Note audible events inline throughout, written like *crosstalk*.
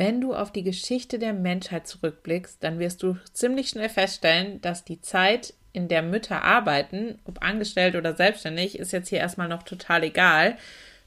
Wenn du auf die Geschichte der Menschheit zurückblickst, dann wirst du ziemlich schnell feststellen, dass die Zeit, in der Mütter arbeiten, ob angestellt oder selbstständig, ist jetzt hier erstmal noch total egal,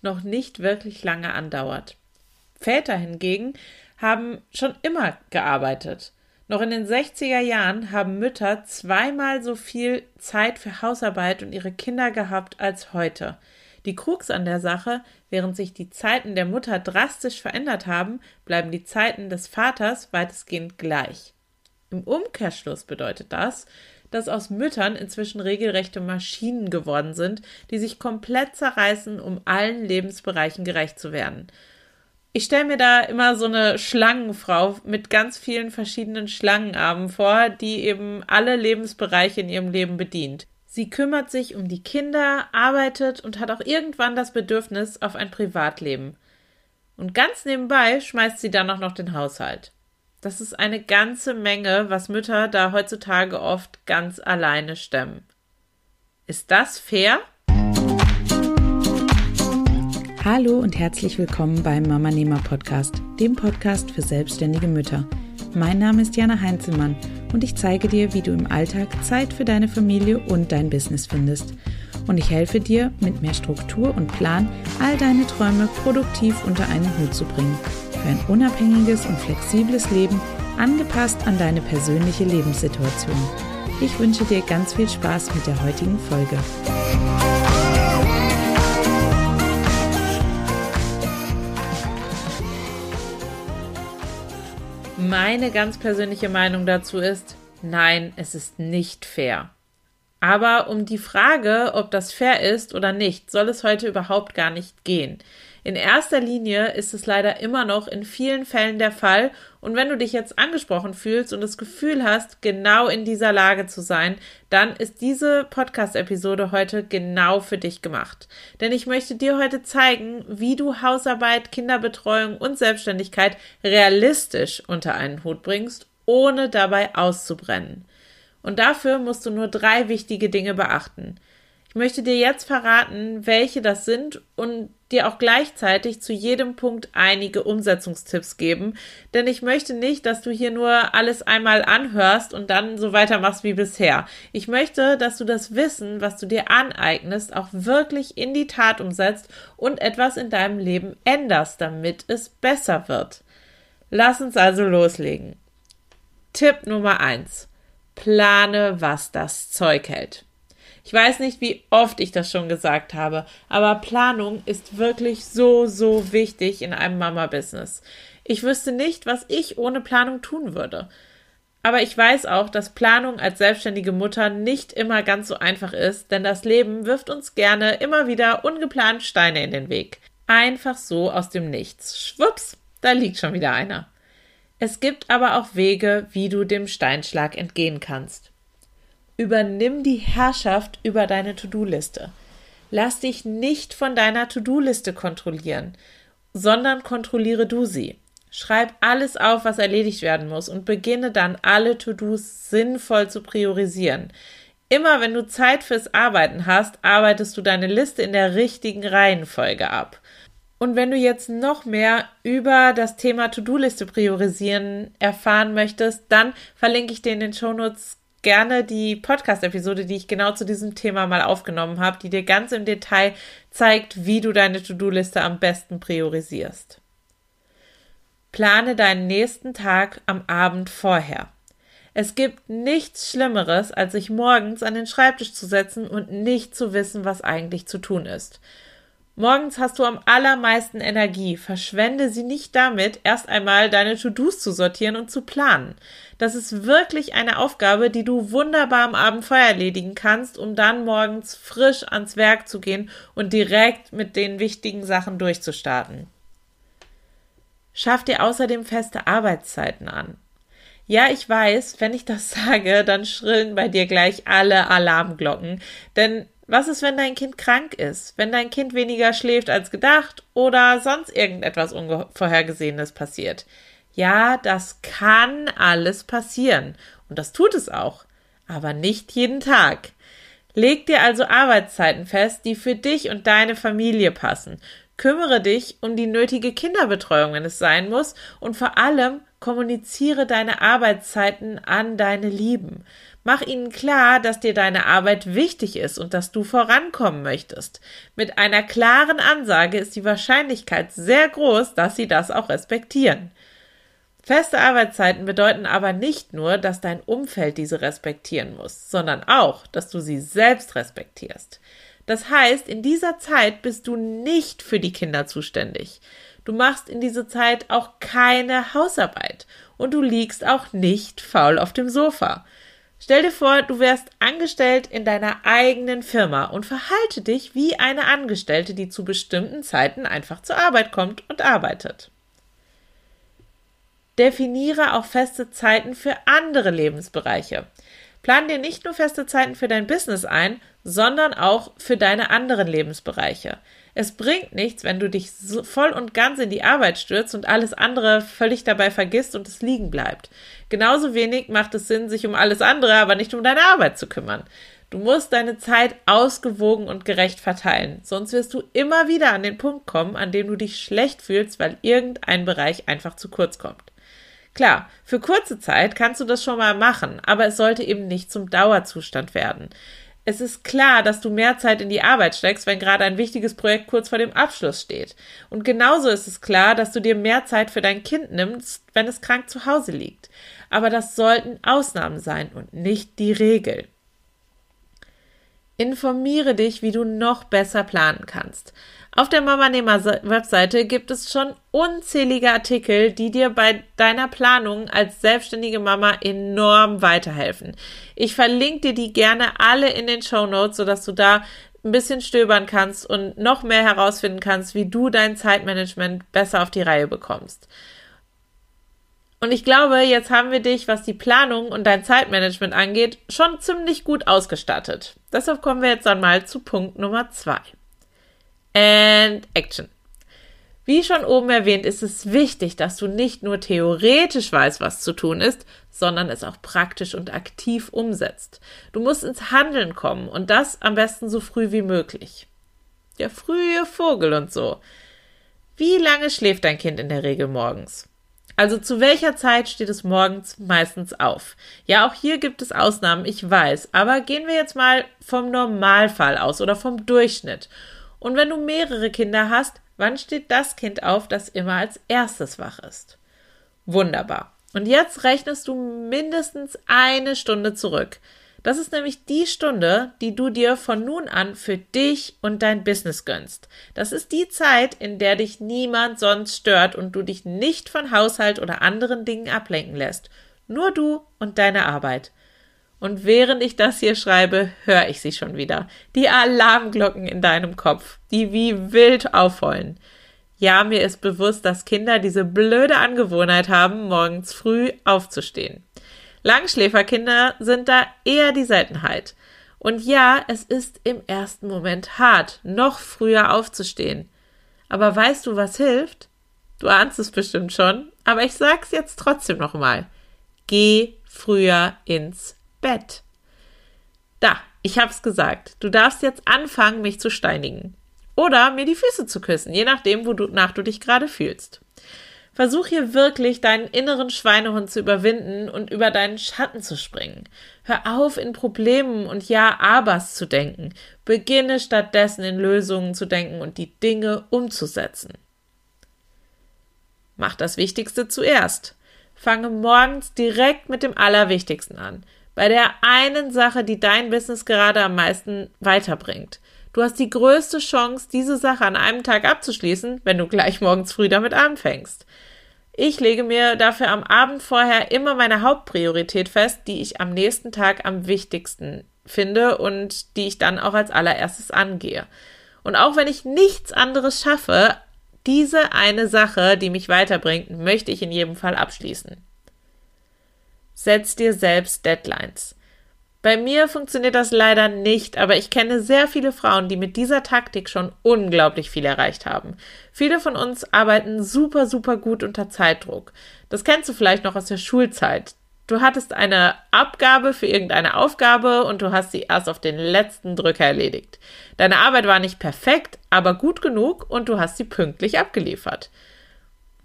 noch nicht wirklich lange andauert. Väter hingegen haben schon immer gearbeitet. Noch in den 60er Jahren haben Mütter zweimal so viel Zeit für Hausarbeit und ihre Kinder gehabt als heute. Die Krux an der Sache, während sich die Zeiten der Mutter drastisch verändert haben, bleiben die Zeiten des Vaters weitestgehend gleich. Im Umkehrschluss bedeutet das, dass aus Müttern inzwischen regelrechte Maschinen geworden sind, die sich komplett zerreißen, um allen Lebensbereichen gerecht zu werden. Ich stelle mir da immer so eine Schlangenfrau mit ganz vielen verschiedenen Schlangenarmen vor, die eben alle Lebensbereiche in ihrem Leben bedient. Sie kümmert sich um die Kinder, arbeitet und hat auch irgendwann das Bedürfnis auf ein Privatleben. Und ganz nebenbei schmeißt sie dann auch noch den Haushalt. Das ist eine ganze Menge, was Mütter da heutzutage oft ganz alleine stemmen. Ist das fair? Hallo und herzlich willkommen beim Mama Nehmer Podcast, dem Podcast für selbstständige Mütter. Mein Name ist Jana Heinzelmann und ich zeige dir, wie du im Alltag Zeit für deine Familie und dein Business findest. Und ich helfe dir, mit mehr Struktur und Plan all deine Träume produktiv unter einen Hut zu bringen. Für ein unabhängiges und flexibles Leben, angepasst an deine persönliche Lebenssituation. Ich wünsche dir ganz viel Spaß mit der heutigen Folge. Meine ganz persönliche Meinung dazu ist, nein, es ist nicht fair. Aber um die Frage, ob das fair ist oder nicht, soll es heute überhaupt gar nicht gehen. In erster Linie ist es leider immer noch in vielen Fällen der Fall und wenn du dich jetzt angesprochen fühlst und das Gefühl hast, genau in dieser Lage zu sein, dann ist diese Podcast-Episode heute genau für dich gemacht. Denn ich möchte dir heute zeigen, wie du Hausarbeit, Kinderbetreuung und Selbstständigkeit realistisch unter einen Hut bringst, ohne dabei auszubrennen. Und dafür musst du nur drei wichtige Dinge beachten. Ich möchte dir jetzt verraten, welche das sind und dir auch gleichzeitig zu jedem Punkt einige Umsetzungstipps geben, denn ich möchte nicht, dass du hier nur alles einmal anhörst und dann so weitermachst wie bisher. Ich möchte, dass du das Wissen, was du dir aneignest, auch wirklich in die Tat umsetzt und etwas in deinem Leben änderst, damit es besser wird. Lass uns also loslegen. Tipp Nummer eins: Plane, was das Zeug hält. Ich weiß nicht, wie oft ich das schon gesagt habe, aber Planung ist wirklich so, so wichtig in einem Mama-Business. Ich wüsste nicht, was ich ohne Planung tun würde. Aber ich weiß auch, dass Planung als selbstständige Mutter nicht immer ganz so einfach ist, denn das Leben wirft uns gerne immer wieder ungeplant Steine in den Weg. Einfach so aus dem Nichts. Schwupps, da liegt schon wieder einer. Es gibt aber auch Wege, wie du dem Steinschlag entgehen kannst. Übernimm die Herrschaft über deine To-Do-Liste. Lass dich nicht von deiner To-Do-Liste kontrollieren, sondern kontrolliere du sie. Schreib alles auf, was erledigt werden muss und beginne dann alle To-Dos sinnvoll zu priorisieren. Immer wenn du Zeit fürs Arbeiten hast, arbeitest du deine Liste in der richtigen Reihenfolge ab. Und wenn du jetzt noch mehr über das Thema To-Do-Liste priorisieren erfahren möchtest, dann verlinke ich dir in den Shownotes gerne die Podcast-Episode, die ich genau zu diesem Thema mal aufgenommen habe, die dir ganz im Detail zeigt, wie du deine To-Do-Liste am besten priorisierst. Plane deinen nächsten Tag am Abend vorher. Es gibt nichts Schlimmeres, als sich morgens an den Schreibtisch zu setzen und nicht zu wissen, was eigentlich zu tun ist. Morgens hast du am allermeisten Energie. Verschwende sie nicht damit, erst einmal deine To-Dos zu sortieren und zu planen. Das ist wirklich eine Aufgabe, die du wunderbar am Abend vorher erledigen kannst, um dann morgens frisch ans Werk zu gehen und direkt mit den wichtigen Sachen durchzustarten. Schaff dir außerdem feste Arbeitszeiten an. Ja, ich weiß, wenn ich das *laughs* sage, dann schrillen bei dir gleich alle Alarmglocken, denn was ist, wenn dein Kind krank ist, wenn dein Kind weniger schläft als gedacht oder sonst irgendetwas Unvorhergesehenes passiert? Ja, das kann alles passieren und das tut es auch, aber nicht jeden Tag. Leg dir also Arbeitszeiten fest, die für dich und deine Familie passen. Kümmere dich um die nötige Kinderbetreuung, wenn es sein muss, und vor allem kommuniziere deine Arbeitszeiten an deine Lieben. Mach ihnen klar, dass dir deine Arbeit wichtig ist und dass du vorankommen möchtest. Mit einer klaren Ansage ist die Wahrscheinlichkeit sehr groß, dass sie das auch respektieren. Feste Arbeitszeiten bedeuten aber nicht nur, dass dein Umfeld diese respektieren muss, sondern auch, dass du sie selbst respektierst. Das heißt, in dieser Zeit bist du nicht für die Kinder zuständig. Du machst in dieser Zeit auch keine Hausarbeit und du liegst auch nicht faul auf dem Sofa. Stell dir vor, du wärst angestellt in deiner eigenen Firma und verhalte dich wie eine Angestellte, die zu bestimmten Zeiten einfach zur Arbeit kommt und arbeitet. Definiere auch feste Zeiten für andere Lebensbereiche. Plan dir nicht nur feste Zeiten für dein Business ein, sondern auch für deine anderen Lebensbereiche. Es bringt nichts, wenn du dich so voll und ganz in die Arbeit stürzt und alles andere völlig dabei vergisst und es liegen bleibt. Genauso wenig macht es Sinn, sich um alles andere, aber nicht um deine Arbeit zu kümmern. Du musst deine Zeit ausgewogen und gerecht verteilen, sonst wirst du immer wieder an den Punkt kommen, an dem du dich schlecht fühlst, weil irgendein Bereich einfach zu kurz kommt. Klar, für kurze Zeit kannst du das schon mal machen, aber es sollte eben nicht zum Dauerzustand werden. Es ist klar, dass du mehr Zeit in die Arbeit steckst, wenn gerade ein wichtiges Projekt kurz vor dem Abschluss steht. Und genauso ist es klar, dass du dir mehr Zeit für dein Kind nimmst, wenn es krank zu Hause liegt. Aber das sollten Ausnahmen sein und nicht die Regel. Informiere dich, wie du noch besser planen kannst. Auf der Mama Nehmer Webseite gibt es schon unzählige Artikel, die dir bei deiner Planung als selbstständige Mama enorm weiterhelfen. Ich verlinke dir die gerne alle in den Show Notes, sodass du da ein bisschen stöbern kannst und noch mehr herausfinden kannst, wie du dein Zeitmanagement besser auf die Reihe bekommst. Und ich glaube, jetzt haben wir dich, was die Planung und dein Zeitmanagement angeht, schon ziemlich gut ausgestattet. Deshalb kommen wir jetzt dann mal zu Punkt Nummer zwei and Action. Wie schon oben erwähnt, ist es wichtig, dass du nicht nur theoretisch weißt, was zu tun ist, sondern es auch praktisch und aktiv umsetzt. Du musst ins Handeln kommen und das am besten so früh wie möglich. Der frühe Vogel und so. Wie lange schläft dein Kind in der Regel morgens? Also zu welcher Zeit steht es morgens meistens auf? Ja, auch hier gibt es Ausnahmen, ich weiß, aber gehen wir jetzt mal vom Normalfall aus oder vom Durchschnitt. Und wenn du mehrere Kinder hast, wann steht das Kind auf, das immer als erstes wach ist? Wunderbar. Und jetzt rechnest du mindestens eine Stunde zurück. Das ist nämlich die Stunde, die du dir von nun an für dich und dein Business gönnst. Das ist die Zeit, in der dich niemand sonst stört und du dich nicht von Haushalt oder anderen Dingen ablenken lässt. Nur du und deine Arbeit. Und während ich das hier schreibe, höre ich sie schon wieder. Die Alarmglocken in deinem Kopf, die wie wild aufheulen. Ja, mir ist bewusst, dass Kinder diese blöde Angewohnheit haben, morgens früh aufzustehen. Langschläferkinder sind da eher die Seltenheit. Und ja, es ist im ersten Moment hart, noch früher aufzustehen. Aber weißt du, was hilft? Du ahnst es bestimmt schon, aber ich sag's jetzt trotzdem nochmal. Geh früher ins Bett. Da, ich hab's gesagt. Du darfst jetzt anfangen, mich zu steinigen. Oder mir die Füße zu küssen, je nachdem, wonach du dich gerade fühlst. Versuch hier wirklich deinen inneren Schweinehund zu überwinden und über deinen Schatten zu springen. Hör auf, in Problemen und Ja-Abers zu denken. Beginne stattdessen in Lösungen zu denken und die Dinge umzusetzen. Mach das Wichtigste zuerst. Fange morgens direkt mit dem Allerwichtigsten an bei der einen Sache, die dein Business gerade am meisten weiterbringt. Du hast die größte Chance, diese Sache an einem Tag abzuschließen, wenn du gleich morgens früh damit anfängst. Ich lege mir dafür am Abend vorher immer meine Hauptpriorität fest, die ich am nächsten Tag am wichtigsten finde und die ich dann auch als allererstes angehe. Und auch wenn ich nichts anderes schaffe, diese eine Sache, die mich weiterbringt, möchte ich in jedem Fall abschließen. Setz dir selbst Deadlines. Bei mir funktioniert das leider nicht, aber ich kenne sehr viele Frauen, die mit dieser Taktik schon unglaublich viel erreicht haben. Viele von uns arbeiten super, super gut unter Zeitdruck. Das kennst du vielleicht noch aus der Schulzeit. du hattest eine Abgabe für irgendeine Aufgabe und du hast sie erst auf den letzten Drücker erledigt. Deine Arbeit war nicht perfekt, aber gut genug und du hast sie pünktlich abgeliefert.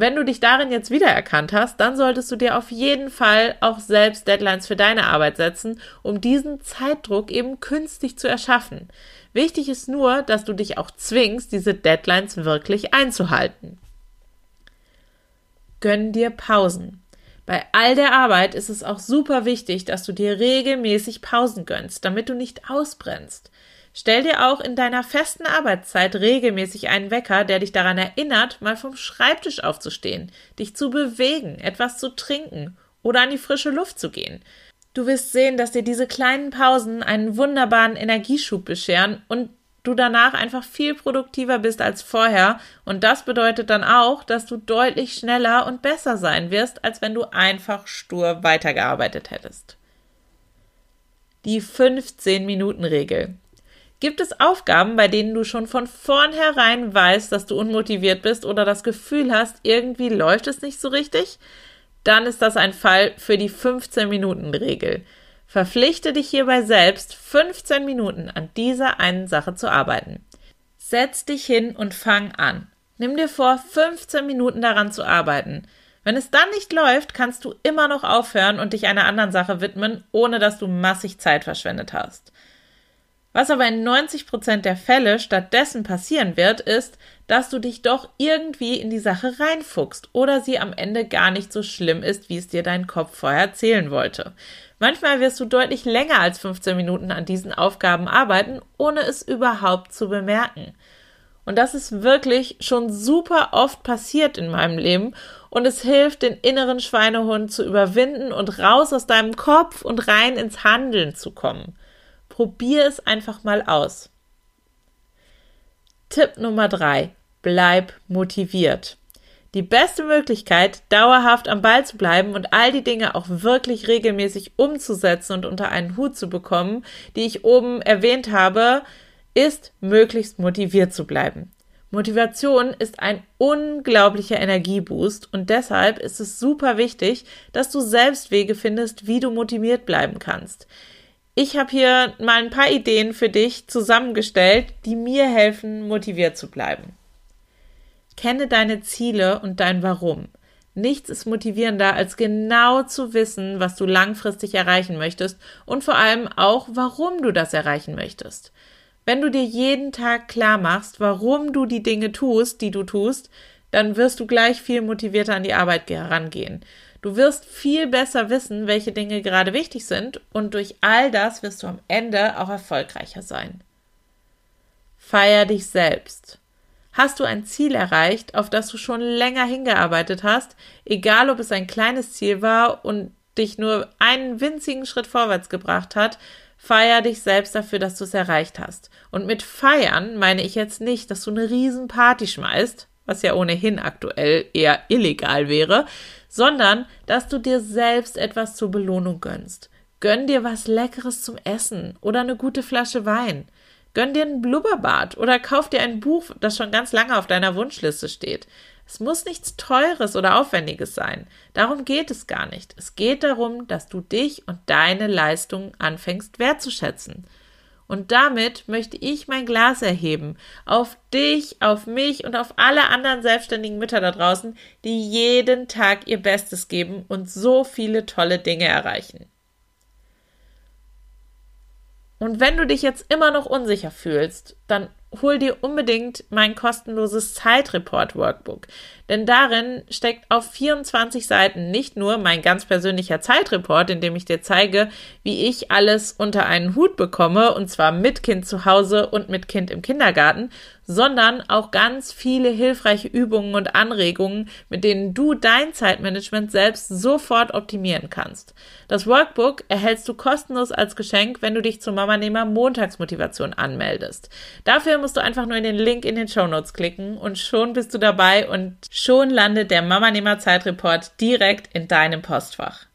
Wenn du dich darin jetzt wiedererkannt hast, dann solltest du dir auf jeden Fall auch selbst Deadlines für deine Arbeit setzen, um diesen Zeitdruck eben künstlich zu erschaffen. Wichtig ist nur, dass du dich auch zwingst, diese Deadlines wirklich einzuhalten. Gönn dir Pausen. Bei all der Arbeit ist es auch super wichtig, dass du dir regelmäßig Pausen gönnst, damit du nicht ausbrennst. Stell dir auch in deiner festen Arbeitszeit regelmäßig einen Wecker, der dich daran erinnert, mal vom Schreibtisch aufzustehen, dich zu bewegen, etwas zu trinken oder an die frische Luft zu gehen. Du wirst sehen, dass dir diese kleinen Pausen einen wunderbaren Energieschub bescheren und du danach einfach viel produktiver bist als vorher. Und das bedeutet dann auch, dass du deutlich schneller und besser sein wirst, als wenn du einfach stur weitergearbeitet hättest. Die 15-Minuten-Regel. Gibt es Aufgaben, bei denen du schon von vornherein weißt, dass du unmotiviert bist oder das Gefühl hast, irgendwie läuft es nicht so richtig? Dann ist das ein Fall für die 15-Minuten-Regel. Verpflichte dich hierbei selbst, 15 Minuten an dieser einen Sache zu arbeiten. Setz dich hin und fang an. Nimm dir vor, 15 Minuten daran zu arbeiten. Wenn es dann nicht läuft, kannst du immer noch aufhören und dich einer anderen Sache widmen, ohne dass du massig Zeit verschwendet hast. Was aber in 90 Prozent der Fälle stattdessen passieren wird, ist, dass du dich doch irgendwie in die Sache reinfuchst oder sie am Ende gar nicht so schlimm ist, wie es dir dein Kopf vorher erzählen wollte. Manchmal wirst du deutlich länger als 15 Minuten an diesen Aufgaben arbeiten, ohne es überhaupt zu bemerken. Und das ist wirklich schon super oft passiert in meinem Leben und es hilft, den inneren Schweinehund zu überwinden und raus aus deinem Kopf und rein ins Handeln zu kommen. Probier es einfach mal aus. Tipp Nummer drei: Bleib motiviert. Die beste Möglichkeit, dauerhaft am Ball zu bleiben und all die Dinge auch wirklich regelmäßig umzusetzen und unter einen Hut zu bekommen, die ich oben erwähnt habe, ist, möglichst motiviert zu bleiben. Motivation ist ein unglaublicher Energieboost und deshalb ist es super wichtig, dass du selbst Wege findest, wie du motiviert bleiben kannst. Ich habe hier mal ein paar Ideen für dich zusammengestellt, die mir helfen, motiviert zu bleiben. Kenne deine Ziele und dein Warum. Nichts ist motivierender, als genau zu wissen, was du langfristig erreichen möchtest und vor allem auch, warum du das erreichen möchtest. Wenn du dir jeden Tag klar machst, warum du die Dinge tust, die du tust, dann wirst du gleich viel motivierter an die Arbeit herangehen. Du wirst viel besser wissen, welche Dinge gerade wichtig sind und durch all das wirst du am Ende auch erfolgreicher sein. Feier dich selbst. Hast du ein Ziel erreicht, auf das du schon länger hingearbeitet hast, egal ob es ein kleines Ziel war und dich nur einen winzigen Schritt vorwärts gebracht hat, feier dich selbst dafür, dass du es erreicht hast. Und mit feiern meine ich jetzt nicht, dass du eine Riesenparty schmeißt, was ja ohnehin aktuell eher illegal wäre, sondern dass du dir selbst etwas zur Belohnung gönnst. Gönn dir was Leckeres zum Essen oder eine gute Flasche Wein. Gönn dir ein Blubberbad oder kauf dir ein Buch, das schon ganz lange auf deiner Wunschliste steht. Es muss nichts Teures oder Aufwendiges sein. Darum geht es gar nicht. Es geht darum, dass du dich und deine Leistung anfängst wertzuschätzen. Und damit möchte ich mein Glas erheben auf dich, auf mich und auf alle anderen selbstständigen Mütter da draußen, die jeden Tag ihr Bestes geben und so viele tolle Dinge erreichen. Und wenn du dich jetzt immer noch unsicher fühlst, dann hol dir unbedingt mein kostenloses Zeitreport-Workbook. Denn darin steckt auf 24 Seiten nicht nur mein ganz persönlicher Zeitreport, in dem ich dir zeige, wie ich alles unter einen Hut bekomme, und zwar mit Kind zu Hause und mit Kind im Kindergarten, sondern auch ganz viele hilfreiche Übungen und Anregungen, mit denen du dein Zeitmanagement selbst sofort optimieren kannst. Das Workbook erhältst du kostenlos als Geschenk, wenn du dich zur Mamanehmer Montagsmotivation anmeldest. Dafür musst du einfach nur in den Link in den Show Notes klicken und schon bist du dabei und schon landet der Mamanehmer Zeitreport direkt in deinem Postfach.